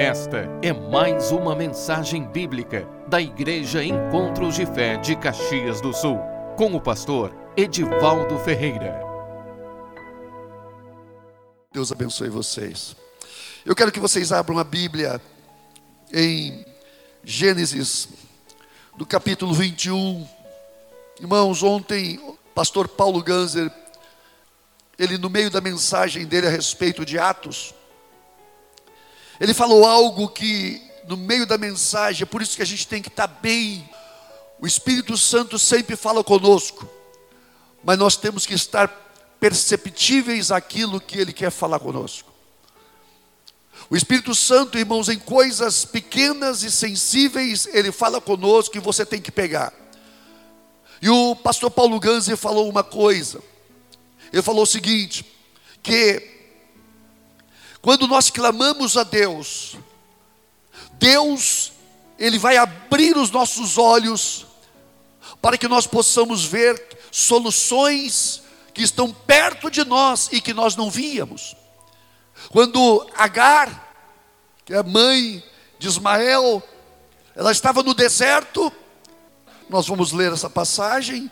Esta é mais uma mensagem bíblica da Igreja Encontros de Fé de Caxias do Sul, com o pastor Edivaldo Ferreira. Deus abençoe vocês. Eu quero que vocês abram a Bíblia em Gênesis, do capítulo 21. Irmãos, ontem, pastor Paulo Ganzer, ele no meio da mensagem dele a respeito de Atos, ele falou algo que no meio da mensagem, é por isso que a gente tem que estar bem. O Espírito Santo sempre fala conosco, mas nós temos que estar perceptíveis àquilo que ele quer falar conosco. O Espírito Santo, irmãos, em coisas pequenas e sensíveis, ele fala conosco e você tem que pegar. E o pastor Paulo Ganzi falou uma coisa. Ele falou o seguinte: que quando nós clamamos a Deus, Deus, Ele vai abrir os nossos olhos para que nós possamos ver soluções que estão perto de nós e que nós não víamos. Quando Agar, que é mãe de Ismael, ela estava no deserto, nós vamos ler essa passagem,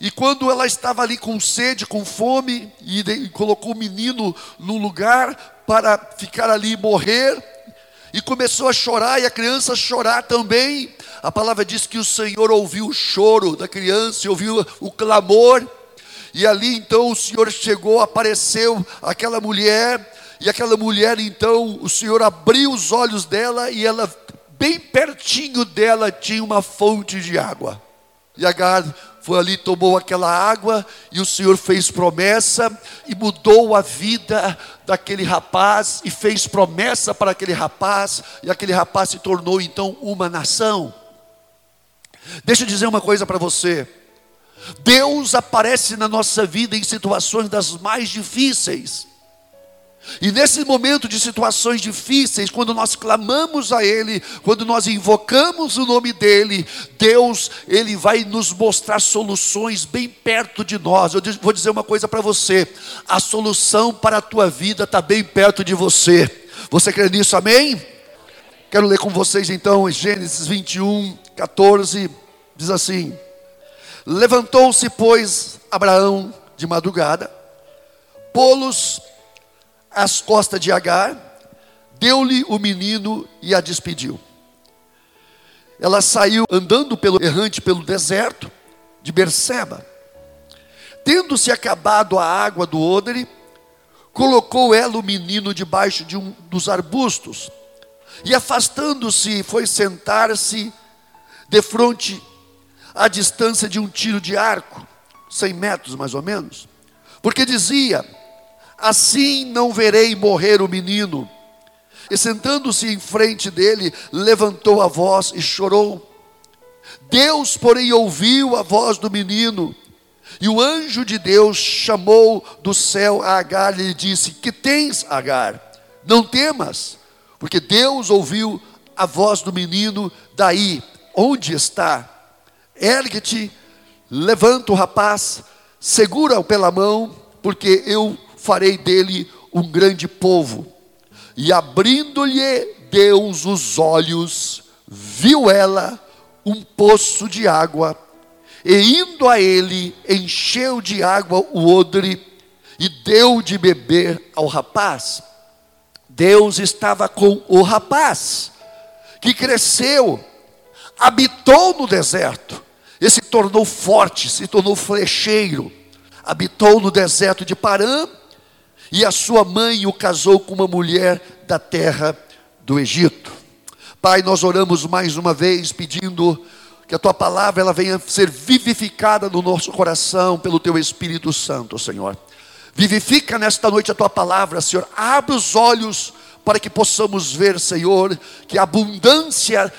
e quando ela estava ali com sede, com fome, e, colocou o menino num lugar para ficar ali e morrer, e começou a chorar, e a criança chorar também. A palavra diz que o Senhor ouviu o choro da criança, ouviu o clamor, e ali então o Senhor chegou, apareceu aquela mulher, e aquela mulher então, o Senhor abriu os olhos dela, e ela, bem pertinho dela, tinha uma fonte de água. E Agar foi ali, tomou aquela água, e o Senhor fez promessa, e mudou a vida daquele rapaz, e fez promessa para aquele rapaz, e aquele rapaz se tornou então uma nação. Deixa eu dizer uma coisa para você. Deus aparece na nossa vida em situações das mais difíceis. E nesse momento de situações difíceis, quando nós clamamos a Ele, quando nós invocamos o nome dEle, Deus, Ele vai nos mostrar soluções bem perto de nós. Eu vou dizer uma coisa para você: a solução para a tua vida está bem perto de você. Você crê nisso, amém? Quero ler com vocês então Gênesis 21, 14, diz assim: Levantou-se, pois, Abraão de madrugada, pô-los às costas de Agar, deu-lhe o menino e a despediu. Ela saiu andando pelo errante pelo deserto de Berseba. Tendo-se acabado a água do odre, colocou ela o menino debaixo de um dos arbustos e afastando-se foi sentar-se de frente à distância de um tiro de arco, 100 metros mais ou menos, porque dizia: assim não verei morrer o menino. E sentando-se em frente dele, levantou a voz e chorou. Deus, porém, ouviu a voz do menino, e o anjo de Deus chamou do céu a Agar e lhe disse: Que tens, Agar? Não temas, porque Deus ouviu a voz do menino daí, onde está? Ergue-te, levanta o rapaz, segura-o pela mão, porque eu farei dele um grande povo. E abrindo-lhe Deus os olhos, viu ela um poço de água, e indo a ele, encheu de água o odre e deu de beber ao rapaz. Deus estava com o rapaz, que cresceu, habitou no deserto, e se tornou forte, se tornou flecheiro, habitou no deserto de Parã, e a sua mãe o casou com uma mulher da terra do Egito. Pai, nós oramos mais uma vez pedindo que a tua palavra ela venha ser vivificada no nosso coração pelo teu Espírito Santo, Senhor. Vivifica nesta noite a tua palavra, Senhor. Abre os olhos para que possamos ver, Senhor, que abundância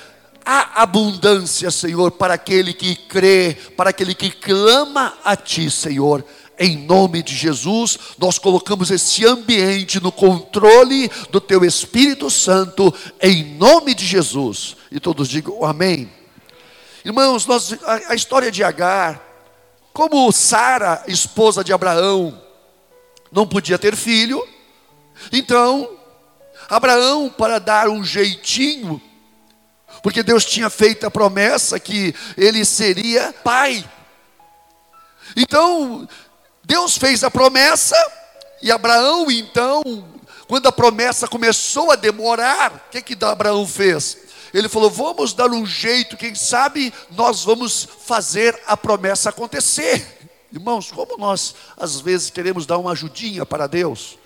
há abundância, Senhor, para aquele que crê, para aquele que clama a ti, Senhor em nome de Jesus, nós colocamos esse ambiente no controle do Teu Espírito Santo, em nome de Jesus. E todos digam amém. Irmãos, nós, a, a história de Agar, como Sara, esposa de Abraão, não podia ter filho, então Abraão, para dar um jeitinho, porque Deus tinha feito a promessa que ele seria pai. Então, Deus fez a promessa, e Abraão, então, quando a promessa começou a demorar, o que, que Abraão fez? Ele falou: vamos dar um jeito, quem sabe nós vamos fazer a promessa acontecer. Irmãos, como nós às vezes queremos dar uma ajudinha para Deus,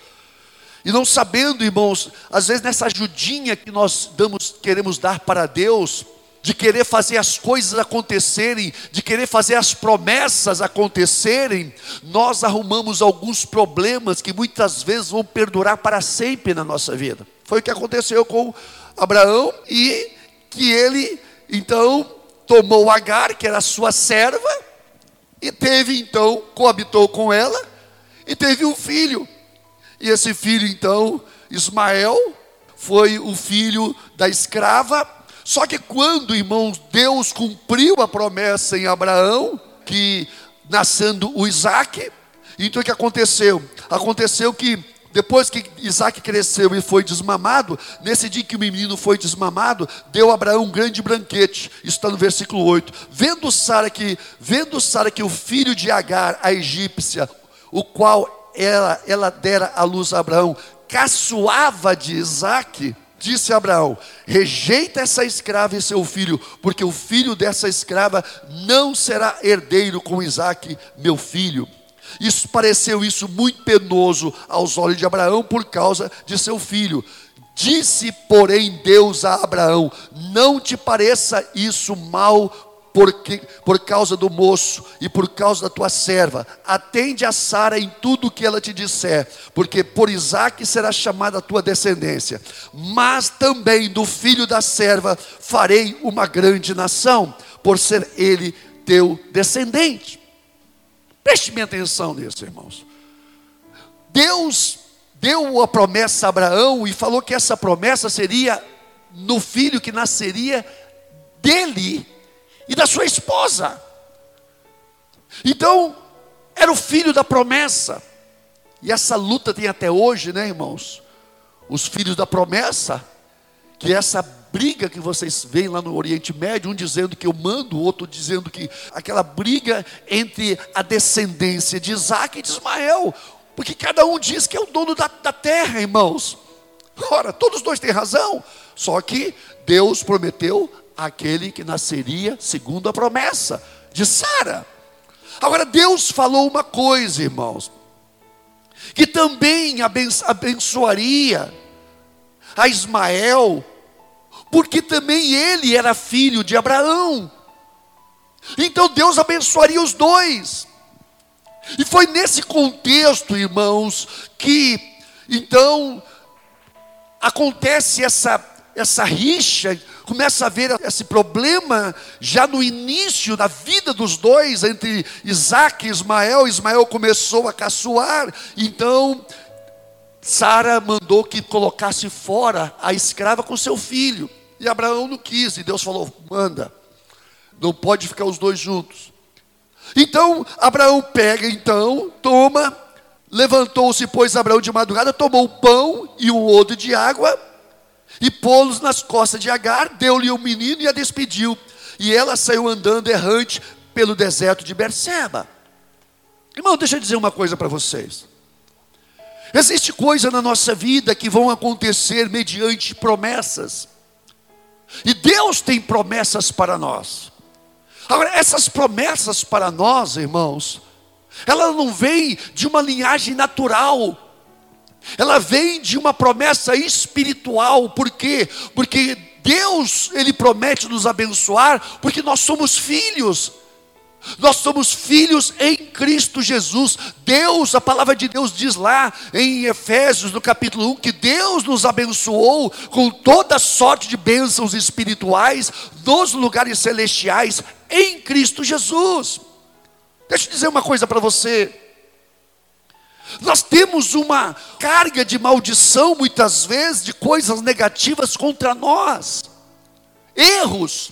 e não sabendo, irmãos, às vezes nessa ajudinha que nós damos, queremos dar para Deus, de querer fazer as coisas acontecerem, de querer fazer as promessas acontecerem, nós arrumamos alguns problemas que muitas vezes vão perdurar para sempre na nossa vida. Foi o que aconteceu com Abraão e que ele então tomou Agar, que era sua serva, e teve então, coabitou com ela, e teve um filho. E esse filho então, Ismael, foi o filho da escrava só que quando, irmãos, Deus cumpriu a promessa em Abraão, que nascendo o Isaac, então o que aconteceu? Aconteceu que depois que Isaac cresceu e foi desmamado, nesse dia que o menino foi desmamado, deu a Abraão um grande banquete. Isso está no versículo 8. Vendo Sara que, vendo Sara que o filho de Agar, a egípcia, o qual ela, ela dera à luz a Abraão, caçoava de Isaac, disse Abraão: rejeita essa escrava e seu filho, porque o filho dessa escrava não será herdeiro com Isaac, meu filho. Isso pareceu isso muito penoso aos olhos de Abraão por causa de seu filho. Disse, porém, Deus a Abraão: Não te pareça isso mal porque, por causa do moço e por causa da tua serva. Atende a Sara em tudo o que ela te disser, porque por Isaque será chamada a tua descendência. Mas também do filho da serva farei uma grande nação, por ser ele teu descendente. Preste minha atenção nisso, irmãos. Deus deu a promessa a Abraão e falou que essa promessa seria no filho que nasceria dele e da sua esposa. Então, era o filho da promessa. E essa luta tem até hoje, né, irmãos? Os filhos da promessa, que é essa briga que vocês veem lá no Oriente Médio, um dizendo que eu mando, o outro dizendo que aquela briga entre a descendência de Isaac e de Ismael, porque cada um diz que é o dono da, da terra, irmãos. Ora, todos dois têm razão, só que Deus prometeu aquele que nasceria segundo a promessa de Sara. Agora, Deus falou uma coisa, irmãos, que também abençoaria a Ismael, porque também ele era filho de Abraão. Então Deus abençoaria os dois. E foi nesse contexto, irmãos, que então acontece essa essa rixa começa a ver esse problema já no início da vida dos dois, entre Isaac e Ismael. Ismael começou a caçoar, então Sara mandou que colocasse fora a escrava com seu filho. E Abraão não quis, e Deus falou: manda, não pode ficar os dois juntos. Então Abraão pega, então, toma, levantou-se, pois Abraão de madrugada, tomou o pão e o odre de água e pô-los nas costas de Agar, deu-lhe o um menino e a despediu. E ela saiu andando errante pelo deserto de Berseba. Irmão, deixa eu dizer uma coisa para vocês. Existe coisa na nossa vida que vão acontecer mediante promessas. E Deus tem promessas para nós. Agora, essas promessas para nós, irmãos, ela não vem de uma linhagem natural ela vem de uma promessa espiritual, por quê? Porque Deus, Ele promete nos abençoar, porque nós somos filhos. Nós somos filhos em Cristo Jesus. Deus, a palavra de Deus diz lá em Efésios, no capítulo 1, que Deus nos abençoou com toda sorte de bênçãos espirituais nos lugares celestiais em Cristo Jesus. Deixa eu dizer uma coisa para você. Nós temos uma carga de maldição, muitas vezes, de coisas negativas contra nós, erros.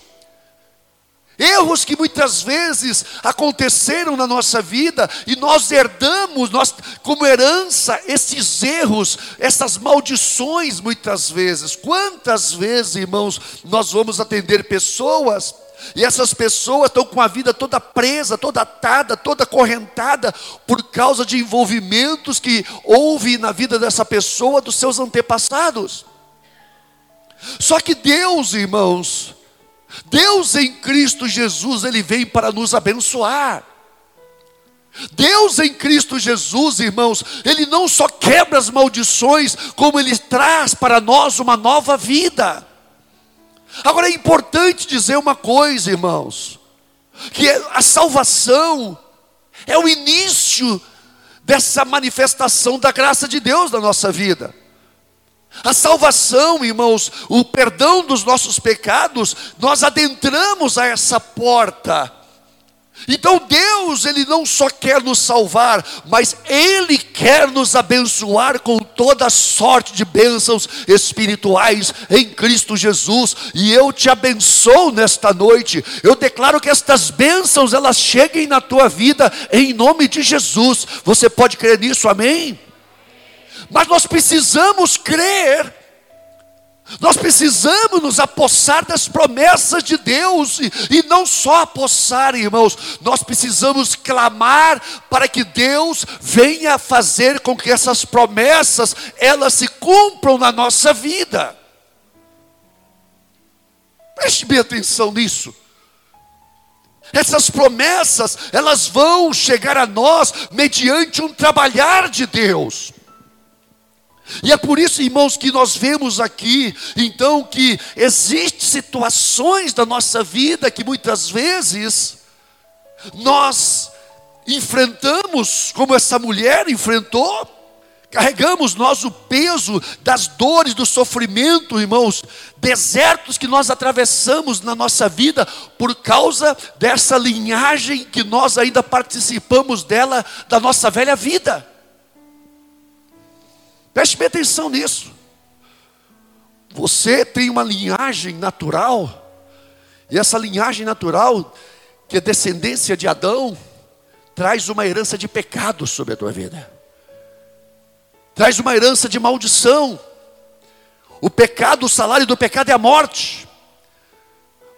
Erros que muitas vezes aconteceram na nossa vida e nós herdamos, nós como herança esses erros, essas maldições muitas vezes. Quantas vezes, irmãos, nós vamos atender pessoas e essas pessoas estão com a vida toda presa, toda atada, toda correntada por causa de envolvimentos que houve na vida dessa pessoa dos seus antepassados. Só que Deus, irmãos, Deus em Cristo Jesus, Ele vem para nos abençoar. Deus em Cristo Jesus, irmãos, Ele não só quebra as maldições, como Ele traz para nós uma nova vida. Agora é importante dizer uma coisa, irmãos, que a salvação é o início dessa manifestação da graça de Deus na nossa vida. A salvação, irmãos, o perdão dos nossos pecados, nós adentramos a essa porta. Então Deus, Ele não só quer nos salvar, mas Ele quer nos abençoar com toda sorte de bênçãos espirituais em Cristo Jesus. E eu te abençoo nesta noite. Eu declaro que estas bênçãos elas cheguem na tua vida em nome de Jesus. Você pode crer nisso? Amém? Mas nós precisamos crer. Nós precisamos nos apossar das promessas de Deus, e, e, não só apossar, irmãos, nós precisamos clamar para que Deus venha fazer com que essas promessas, elas se cumpram na nossa vida. Preste bem atenção nisso. Essas promessas, elas vão chegar a nós mediante um trabalhar de Deus. E é por isso, irmãos, que nós vemos aqui, então, que existem situações da nossa vida que muitas vezes nós enfrentamos, como essa mulher enfrentou, carregamos nós o peso das dores, do sofrimento, irmãos, desertos que nós atravessamos na nossa vida por causa dessa linhagem que nós ainda participamos dela, da nossa velha vida. Preste bem atenção nisso. Você tem uma linhagem natural, e essa linhagem natural, que é descendência de Adão, traz uma herança de pecado sobre a tua vida, traz uma herança de maldição. O pecado, o salário do pecado é a morte.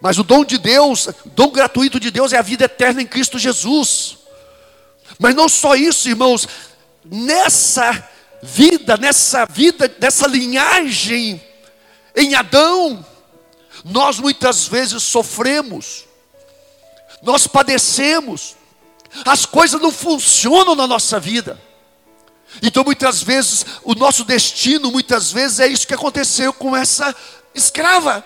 Mas o dom de Deus, dom gratuito de Deus é a vida eterna em Cristo Jesus. Mas não só isso, irmãos, nessa vida, nessa vida, nessa linhagem em Adão, nós muitas vezes sofremos, nós padecemos, as coisas não funcionam na nossa vida. Então muitas vezes o nosso destino, muitas vezes é isso que aconteceu com essa escrava.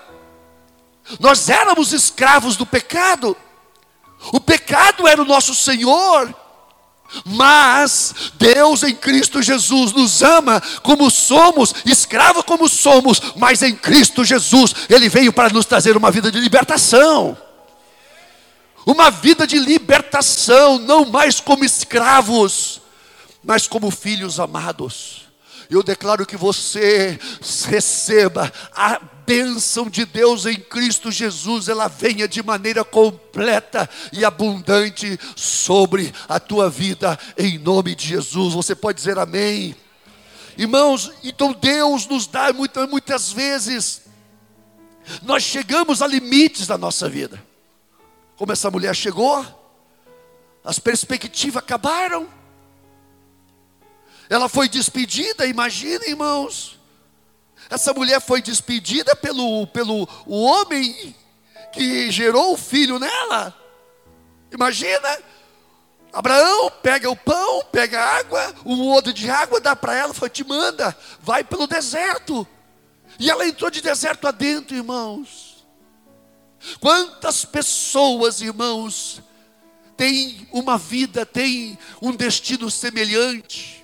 Nós éramos escravos do pecado. O pecado era o nosso Senhor. Mas Deus em Cristo Jesus nos ama como somos, escravo como somos, mas em Cristo Jesus Ele veio para nos trazer uma vida de libertação. Uma vida de libertação, não mais como escravos, mas como filhos amados. Eu declaro que você receba a bênção de Deus em Cristo Jesus, ela venha de maneira completa e abundante sobre a tua vida, em nome de Jesus. Você pode dizer amém? Irmãos, então Deus nos dá muitas, muitas vezes, nós chegamos a limites da nossa vida. Como essa mulher chegou, as perspectivas acabaram, ela foi despedida, imagina, irmãos. Essa mulher foi despedida pelo, pelo o homem que gerou o filho nela. Imagina, Abraão pega o pão, pega a água, um odre de água, dá para ela, fala, te manda, vai pelo deserto. E ela entrou de deserto adentro, irmãos. Quantas pessoas, irmãos, têm uma vida, têm um destino semelhante?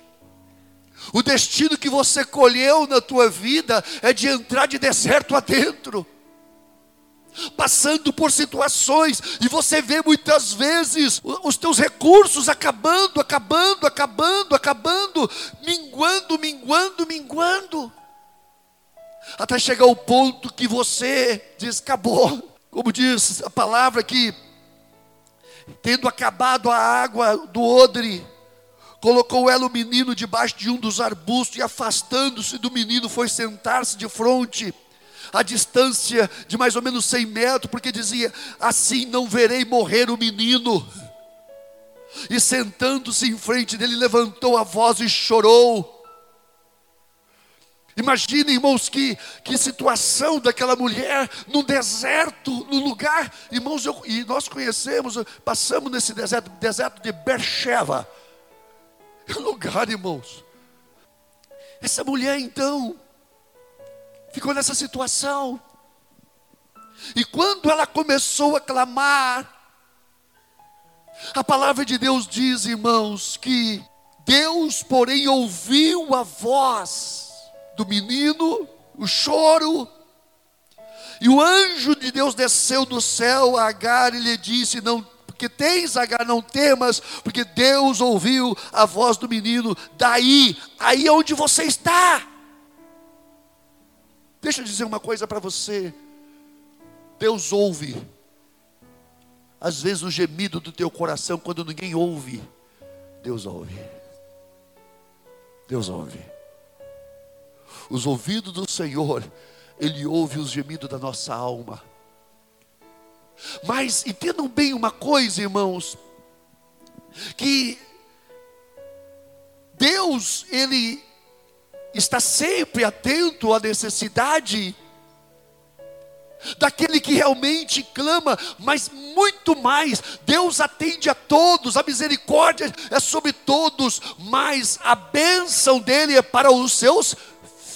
O destino que você colheu na tua vida é de entrar de deserto adentro. Passando por situações, e você vê muitas vezes os teus recursos acabando, acabando, acabando, acabando, minguando, minguando, minguando, até chegar ao ponto que você diz: acabou, como diz a palavra que, tendo acabado a água do odre, colocou ela o menino debaixo de um dos arbustos e afastando-se do menino foi sentar-se de frente a distância de mais ou menos 100 metros, porque dizia: Assim não verei morrer o menino. E sentando-se em frente dele, levantou a voz e chorou. Imaginem, irmãos, que, que situação daquela mulher no deserto, no lugar, irmãos, eu, e nós conhecemos, passamos nesse deserto, deserto de Bercheva, lugar, irmãos. Essa mulher então, ficou nessa situação. E quando ela começou a clamar, a palavra de Deus diz, irmãos, que Deus, porém, ouviu a voz do menino, o choro, e o anjo de Deus desceu do céu a Agar e lhe disse: Não, porque tens Agar, não temas, porque Deus ouviu a voz do menino, daí, aí é onde você está. Deixa eu dizer uma coisa para você. Deus ouve, às vezes, o gemido do teu coração quando ninguém ouve. Deus ouve. Deus ouve. Os ouvidos do Senhor, Ele ouve os gemidos da nossa alma. Mas entendam bem uma coisa, irmãos, que Deus, Ele está sempre atento à necessidade daquele que realmente clama, mas muito mais, Deus atende a todos, a misericórdia é sobre todos, mas a bênção dele é para os seus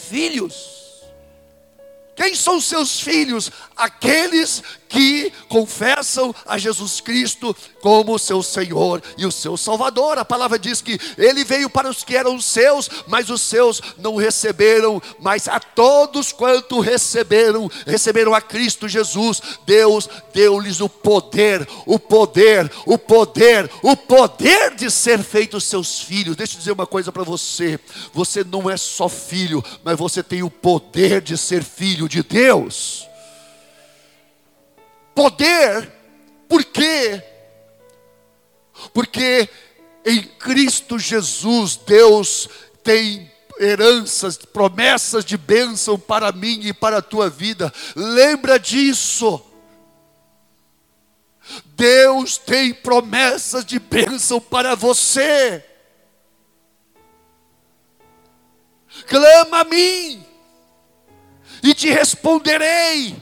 filhos. Quem são seus filhos? Aqueles que confessam a Jesus Cristo como seu Senhor e o seu Salvador. A palavra diz que ele veio para os que eram seus, mas os seus não receberam, mas a todos quanto receberam, receberam a Cristo Jesus, Deus deu-lhes o poder, o poder, o poder, o poder de ser feitos seus filhos. Deixa eu dizer uma coisa para você: você não é só filho, mas você tem o poder de ser filho de Deus poder, por quê? Porque em Cristo Jesus, Deus tem heranças, promessas de bênção para mim e para a tua vida. Lembra disso. Deus tem promessas de bênção para você. Clama a mim, e te responderei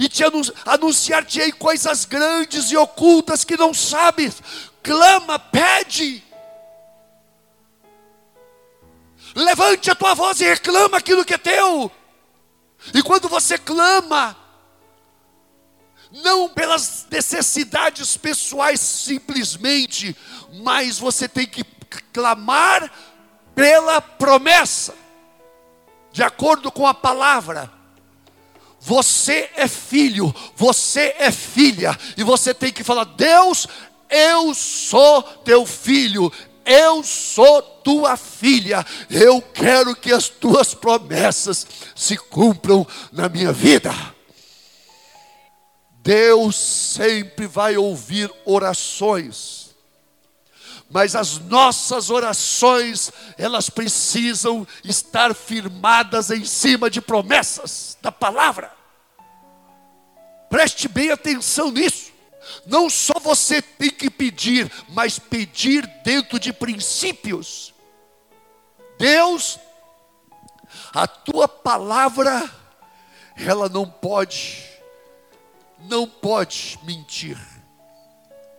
e te anunciar-te-ei coisas grandes e ocultas que não sabes. Clama, pede. Levante a tua voz e reclama aquilo que é teu. E quando você clama, não pelas necessidades pessoais simplesmente, mas você tem que clamar pela promessa, de acordo com a palavra. Você é filho, você é filha, e você tem que falar: Deus, eu sou teu filho, eu sou tua filha, eu quero que as tuas promessas se cumpram na minha vida. Deus sempre vai ouvir orações, mas as nossas orações, elas precisam estar firmadas em cima de promessas da palavra. Preste bem atenção nisso. Não só você tem que pedir, mas pedir dentro de princípios. Deus, a tua palavra, ela não pode, não pode mentir.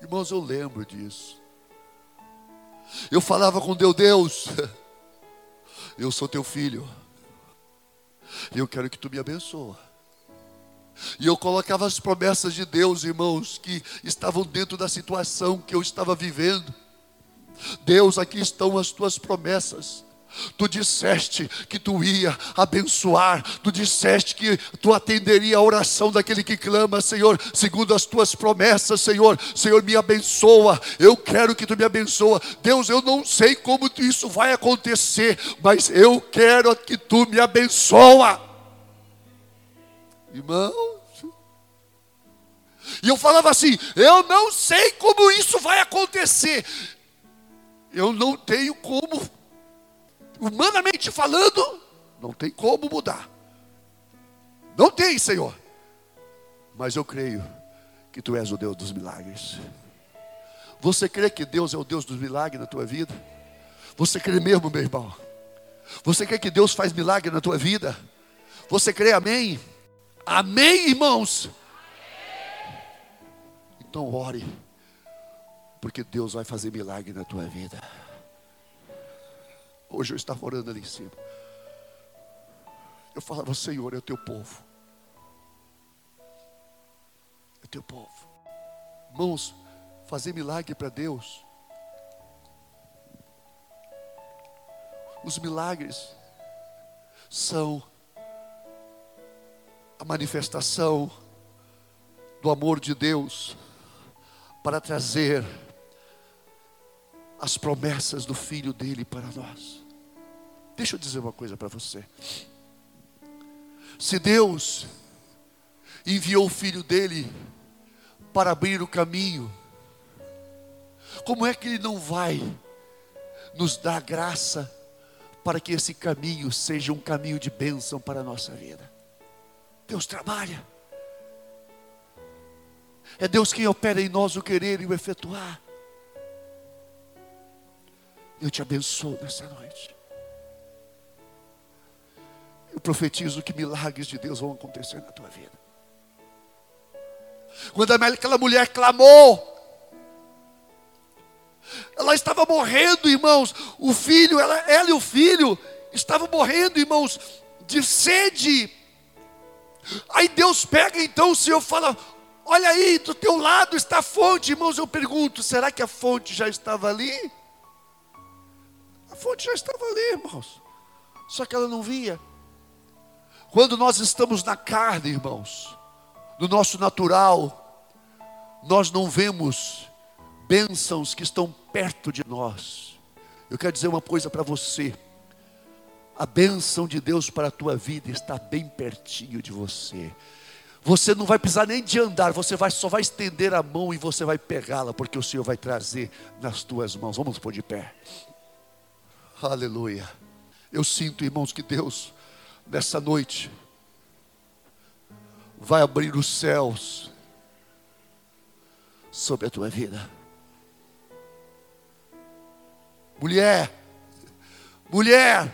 Irmãos, eu lembro disso. Eu falava com Deus, Deus, eu sou teu filho, e eu quero que tu me abençoe. E eu colocava as promessas de Deus, irmãos, que estavam dentro da situação que eu estava vivendo. Deus, aqui estão as tuas promessas. Tu disseste que tu ia abençoar, tu disseste que tu atenderia a oração daquele que clama, Senhor, segundo as tuas promessas, Senhor. Senhor, me abençoa. Eu quero que tu me abençoa. Deus, eu não sei como isso vai acontecer, mas eu quero que tu me abençoa. Irmãos, E eu falava assim: eu não sei como isso vai acontecer. Eu não tenho como, humanamente falando, não tem como mudar. Não tem, Senhor. Mas eu creio que Tu és o Deus dos milagres. Você crê que Deus é o Deus dos milagres na tua vida? Você crê mesmo, meu irmão? Você crê que Deus faz milagre na tua vida? Você crê amém? Amém, irmãos? Então ore, porque Deus vai fazer milagre na tua vida. Hoje eu estava orando ali em cima. Eu falava, Senhor, é o teu povo. É o teu povo. Irmãos, fazer milagre para Deus. Os milagres são a manifestação do amor de Deus para trazer as promessas do Filho dele para nós. Deixa eu dizer uma coisa para você. Se Deus enviou o Filho dele para abrir o caminho como é que Ele não vai nos dar graça para que esse caminho seja um caminho de bênção para a nossa vida? Deus trabalha. É Deus quem opera em nós o querer e o efetuar. Eu te abençoo nessa noite. Eu profetizo que milagres de Deus vão acontecer na tua vida. Quando aquela mulher clamou, ela estava morrendo, irmãos. O filho, ela, ela e o filho estavam morrendo, irmãos, de sede. Aí Deus pega então o Senhor fala: Olha aí, do teu lado está a fonte, irmãos. Eu pergunto: será que a fonte já estava ali? A fonte já estava ali, irmãos. Só que ela não via. Quando nós estamos na carne, irmãos, no nosso natural, nós não vemos bênçãos que estão perto de nós. Eu quero dizer uma coisa para você. A bênção de Deus para a tua vida está bem pertinho de você. Você não vai precisar nem de andar, você vai, só vai estender a mão e você vai pegá-la, porque o Senhor vai trazer nas tuas mãos. Vamos pôr de pé. Aleluia. Eu sinto, irmãos, que Deus, nessa noite, vai abrir os céus sobre a tua vida. Mulher, mulher,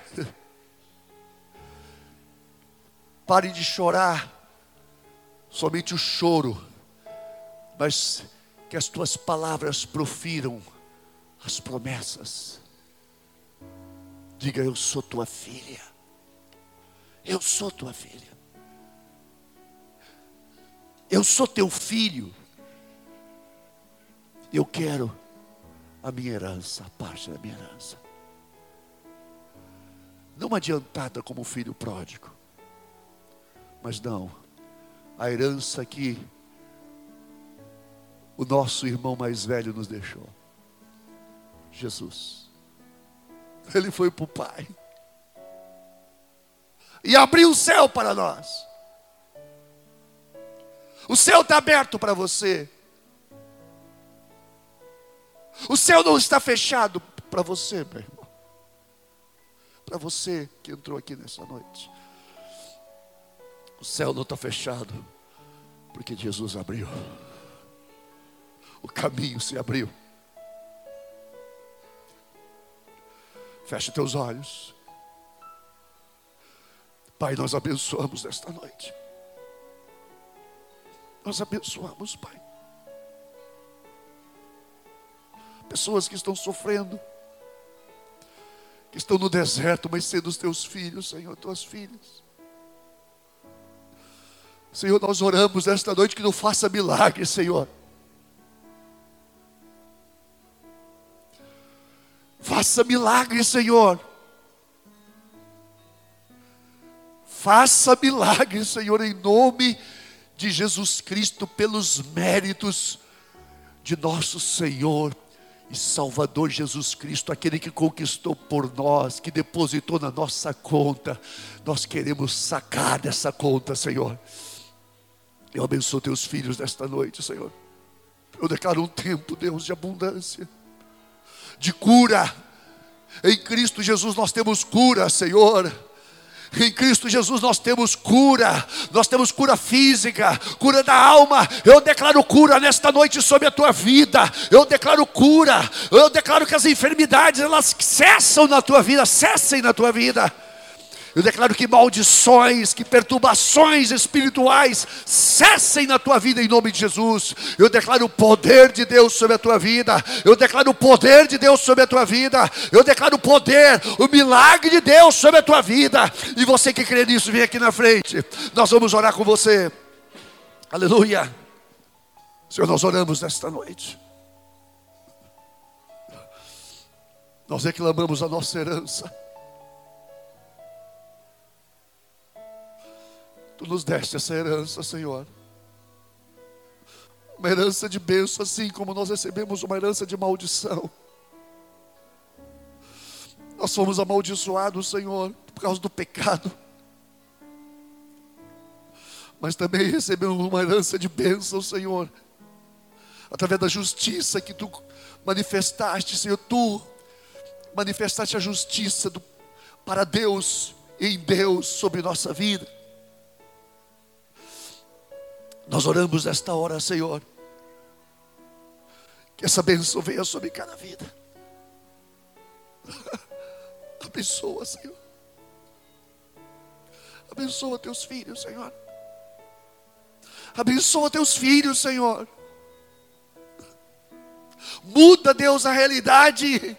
pare de chorar, somente o choro, mas que as tuas palavras profiram as promessas. Diga: Eu sou tua filha, eu sou tua filha, eu sou teu filho, eu quero a minha herança, a parte da minha herança. Não adiantada como filho pródigo, mas não, a herança que o nosso irmão mais velho nos deixou. Jesus. Ele foi para o Pai. E abriu o céu para nós. O céu está aberto para você. O céu não está fechado para você, meu irmão. Para você que entrou aqui nessa noite. O céu não está fechado, porque Jesus abriu. O caminho se abriu. Feche teus olhos. Pai, nós abençoamos nesta noite. Nós abençoamos, Pai. pessoas que estão sofrendo, que estão no deserto, mas sendo os teus filhos, Senhor, tuas filhas. Senhor, nós oramos nesta noite que não faça milagre, Senhor. Faça milagre, Senhor. Faça milagre, Senhor, em nome de Jesus Cristo, pelos méritos de nosso Senhor e Salvador Jesus Cristo, aquele que conquistou por nós, que depositou na nossa conta, nós queremos sacar dessa conta, Senhor. Eu abençoo teus filhos nesta noite, Senhor. Eu declaro um tempo, Deus, de abundância, de cura. Em Cristo Jesus nós temos cura, Senhor. Em Cristo Jesus nós temos cura, nós temos cura física, cura da alma. Eu declaro cura nesta noite sobre a tua vida. Eu declaro cura. Eu declaro que as enfermidades elas cessam na tua vida, cessem na tua vida. Eu declaro que maldições, que perturbações espirituais cessem na tua vida em nome de Jesus. Eu declaro o poder de Deus sobre a tua vida. Eu declaro o poder de Deus sobre a tua vida. Eu declaro o poder, o milagre de Deus sobre a tua vida. E você que crê nisso, vem aqui na frente. Nós vamos orar com você. Aleluia. Senhor, nós oramos nesta noite. Nós reclamamos a nossa herança. Tu nos deste essa herança, Senhor. Uma herança de bênção, assim como nós recebemos uma herança de maldição. Nós fomos amaldiçoados, Senhor, por causa do pecado. Mas também recebemos uma herança de bênção, Senhor. Através da justiça que tu manifestaste, Senhor, tu manifestaste a justiça do, para Deus e em Deus sobre nossa vida. Nós oramos nesta hora, Senhor. Que essa bênção venha sobre cada vida. Abençoa, Senhor. Abençoa teus filhos, Senhor. Abençoa teus filhos, Senhor. Muda, Deus, a realidade.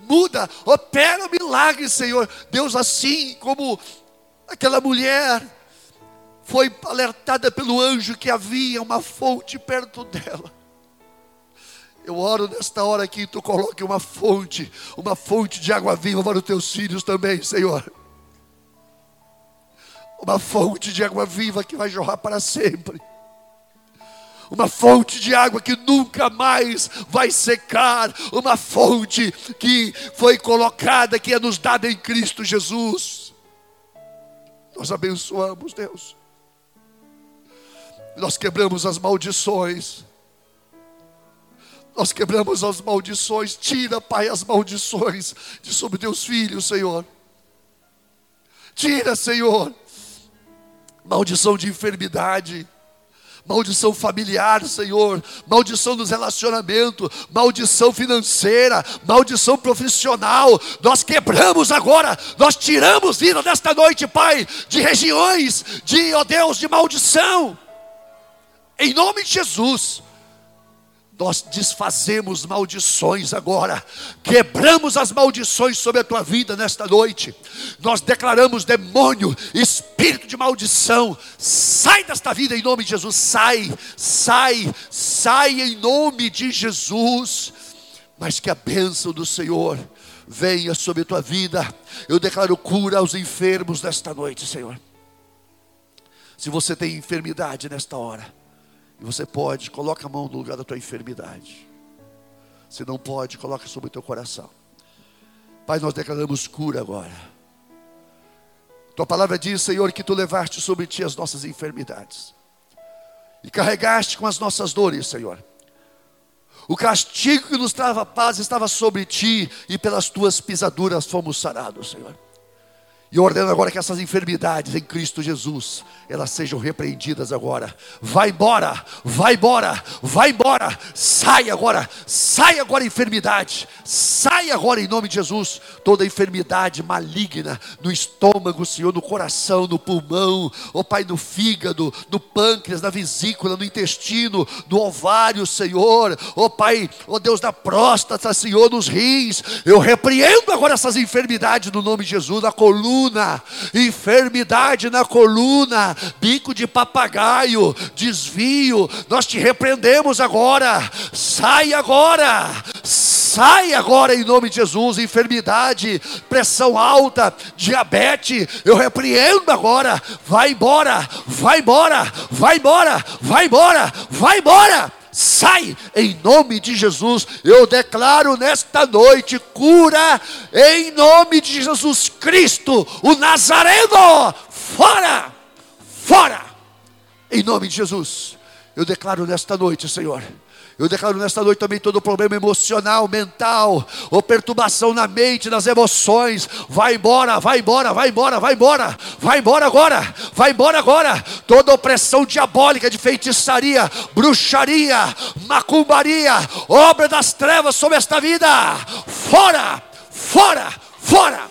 Muda, opera o milagre, Senhor. Deus, assim como aquela mulher foi alertada pelo anjo que havia uma fonte perto dela. Eu oro nesta hora que tu coloque uma fonte, uma fonte de água viva para os teus filhos também, Senhor. Uma fonte de água viva que vai jorrar para sempre. Uma fonte de água que nunca mais vai secar. Uma fonte que foi colocada, que é nos dada em Cristo Jesus. Nós abençoamos, Deus nós quebramos as maldições. Nós quebramos as maldições. Tira, Pai, as maldições de sobre teus filhos, Senhor. Tira, Senhor, maldição de enfermidade maldição familiar, Senhor, maldição nos relacionamentos, maldição financeira, maldição profissional. Nós quebramos agora, nós tiramos vida desta noite, Pai, de regiões de, ó oh Deus, de maldição. Em nome de Jesus, nós desfazemos maldições agora, quebramos as maldições sobre a tua vida nesta noite. Nós declaramos demônio, espírito de maldição, sai desta vida em nome de Jesus, sai, sai, sai em nome de Jesus. Mas que a bênção do Senhor venha sobre a tua vida. Eu declaro cura aos enfermos nesta noite, Senhor. Se você tem enfermidade nesta hora, e você pode, coloca a mão no lugar da tua enfermidade. Se não pode, coloca sobre o teu coração. Pai, nós declaramos cura agora. Tua palavra diz, Senhor, que tu levaste sobre ti as nossas enfermidades. E carregaste com as nossas dores, Senhor. O castigo que nos trava paz estava sobre ti, e pelas tuas pisaduras fomos sarados, Senhor. E ordeno agora que essas enfermidades em Cristo Jesus, elas sejam repreendidas agora. Vai embora, vai embora, vai embora. Sai agora, sai agora enfermidade. Sai agora em nome de Jesus toda enfermidade maligna no estômago, Senhor, no coração, no pulmão, ó Pai, no fígado, no pâncreas, na vesícula, no intestino, no ovário, Senhor. Ó Pai, ó Deus da próstata, Senhor, nos rins. Eu repreendo agora essas enfermidades no nome de Jesus, na coluna coluna, enfermidade na coluna, bico de papagaio, desvio, nós te repreendemos agora, sai agora, sai agora em nome de Jesus, enfermidade, pressão alta, diabetes, eu repreendo agora, vai embora, vai embora, vai embora, vai embora, vai embora sai em nome de Jesus. Eu declaro nesta noite cura em nome de Jesus Cristo, o Nazareno. Fora, fora, Em nome de Jesus, eu declaro nesta noite, Senhor. Eu declaro nesta noite também todo problema emocional, mental, ou perturbação na mente, nas emoções. Vai embora, vai embora, vai embora, vai embora, vai embora agora, vai embora agora. Toda opressão diabólica de feitiçaria, bruxaria, macumbaria, obra das trevas sobre esta vida, fora, fora, fora.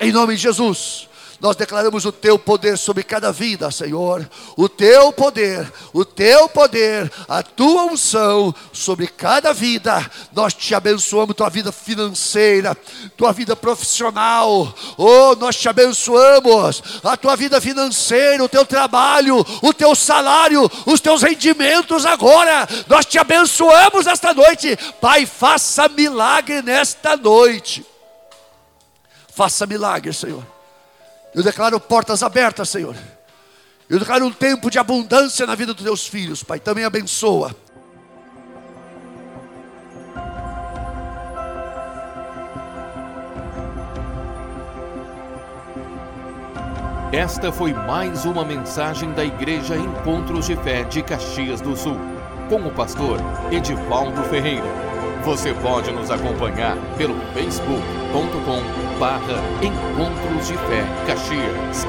Em nome de Jesus. Nós declaramos o teu poder sobre cada vida, Senhor. O teu poder, o teu poder, a tua unção sobre cada vida. Nós te abençoamos, tua vida financeira, tua vida profissional. Oh, nós te abençoamos, a tua vida financeira, o teu trabalho, o teu salário, os teus rendimentos agora. Nós te abençoamos esta noite. Pai, faça milagre nesta noite. Faça milagre, Senhor eu declaro portas abertas, Senhor. Eu declaro um tempo de abundância na vida dos teus filhos, Pai. Também abençoa. Esta foi mais uma mensagem da Igreja Encontros de Fé de Caxias do Sul, com o pastor Edivaldo Ferreira. Você pode nos acompanhar pelo facebook.com barra Encontros de Fé Caxias.